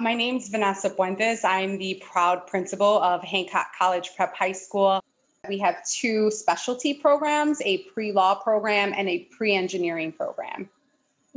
My name is Vanessa Puentes. I'm the proud principal of Hancock College Prep High School. We have two specialty programs a pre law program and a pre engineering program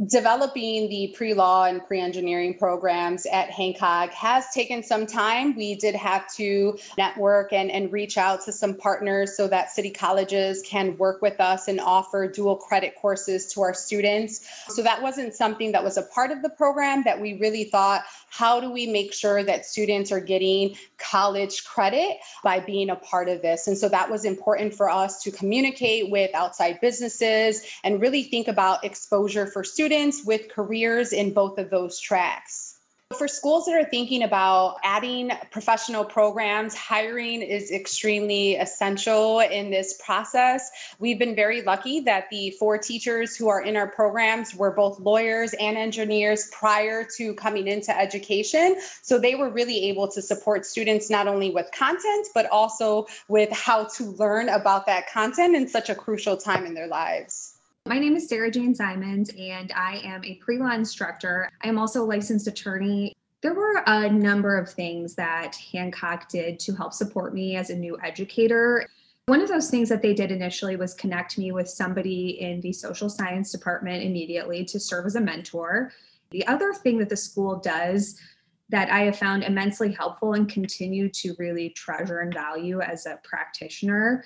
developing the pre-law and pre-engineering programs at Hancock has taken some time. We did have to network and, and reach out to some partners so that city colleges can work with us and offer dual credit courses to our students. So that wasn't something that was a part of the program that we really thought, how do we make sure that students are getting college credit by being a part of this? And so that was important for us to communicate with outside businesses and really think about exposure for students students with careers in both of those tracks. For schools that are thinking about adding professional programs, hiring is extremely essential in this process. We've been very lucky that the four teachers who are in our programs were both lawyers and engineers prior to coming into education. So they were really able to support students not only with content, but also with how to learn about that content in such a crucial time in their lives. My name is Sarah Jane Simons, and I am a pre law instructor. I am also a licensed attorney. There were a number of things that Hancock did to help support me as a new educator. One of those things that they did initially was connect me with somebody in the social science department immediately to serve as a mentor. The other thing that the school does that I have found immensely helpful and continue to really treasure and value as a practitioner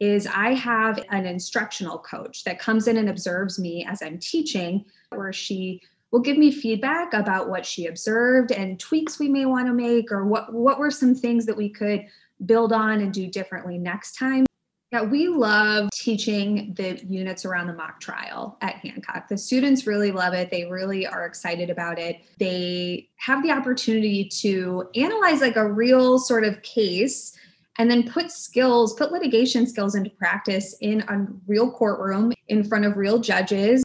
is I have an instructional coach that comes in and observes me as I'm teaching, where she will give me feedback about what she observed and tweaks we may want to make, or what, what were some things that we could build on and do differently next time. Yeah, we love teaching the units around the mock trial at Hancock. The students really love it. They really are excited about it. They have the opportunity to analyze like a real sort of case and then put skills, put litigation skills into practice in a real courtroom in front of real judges.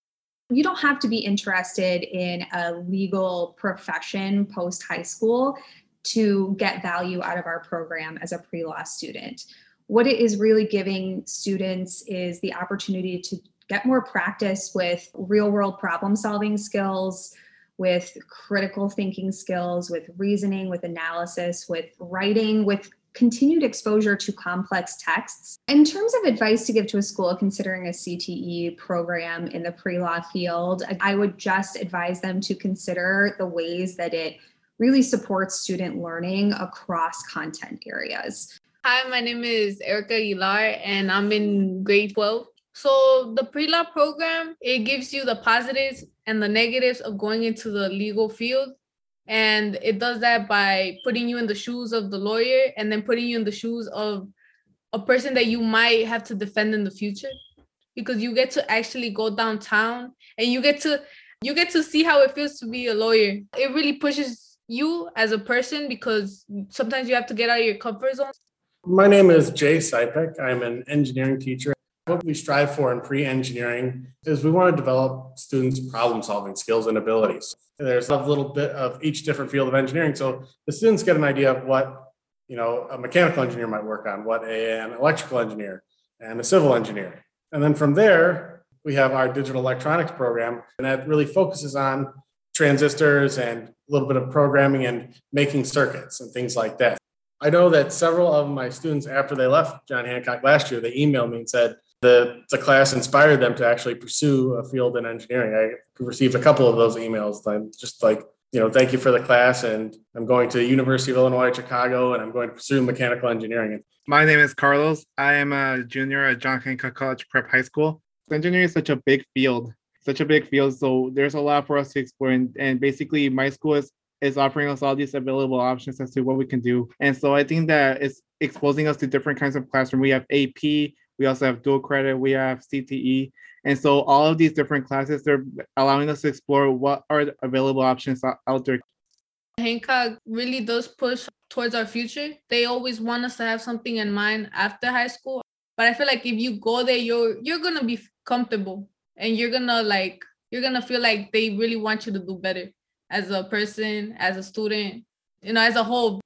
You don't have to be interested in a legal profession post high school to get value out of our program as a pre law student. What it is really giving students is the opportunity to get more practice with real world problem solving skills, with critical thinking skills, with reasoning, with analysis, with writing, with continued exposure to complex texts. In terms of advice to give to a school considering a CTE program in the pre law field, I would just advise them to consider the ways that it really supports student learning across content areas. Hi, my name is Erica Aguilar, and I'm in grade 12. So the pre-law program, it gives you the positives and the negatives of going into the legal field and it does that by putting you in the shoes of the lawyer and then putting you in the shoes of a person that you might have to defend in the future. Because you get to actually go downtown and you get to you get to see how it feels to be a lawyer. It really pushes you as a person because sometimes you have to get out of your comfort zone. My name is jay sipek i'm an engineering teacher what we strive for in pre-engineering is we want to develop students problem solving skills and abilities. There's a little bit of each different field of engineering so the students get an idea of what you know a mechanical engineer might work on what an electrical engineer and a civil engineer. And then from there we have our digital electronics program and that really focuses on transistors and a little bit of programming and making circuits and things like that. I know that several of my students, after they left John Hancock last year, they emailed me and said, the, the class inspired them to actually pursue a field in engineering. I received a couple of those emails. I'm just like, you know, thank you for the class. And I'm going to University of Illinois, Chicago, and I'm going to pursue mechanical engineering. My name is Carlos. I am a junior at John Hancock College Prep High School. Engineering is such a big field, such a big field. So there's a lot for us to explore. And, and basically, my school is, is offering us all these available options as to what we can do. And so I think that it's exposing us to different kinds of classroom. We have AP, we also have dual credit. We have CTE. And so all of these different classes, they're allowing us to explore what are available options out there. Hancock really does push towards our future. They always want us to have something in mind after high school. But I feel like if you go there, you're you're gonna be comfortable and you're gonna like you're gonna feel like they really want you to do better as a person, as a student, you know, as a whole.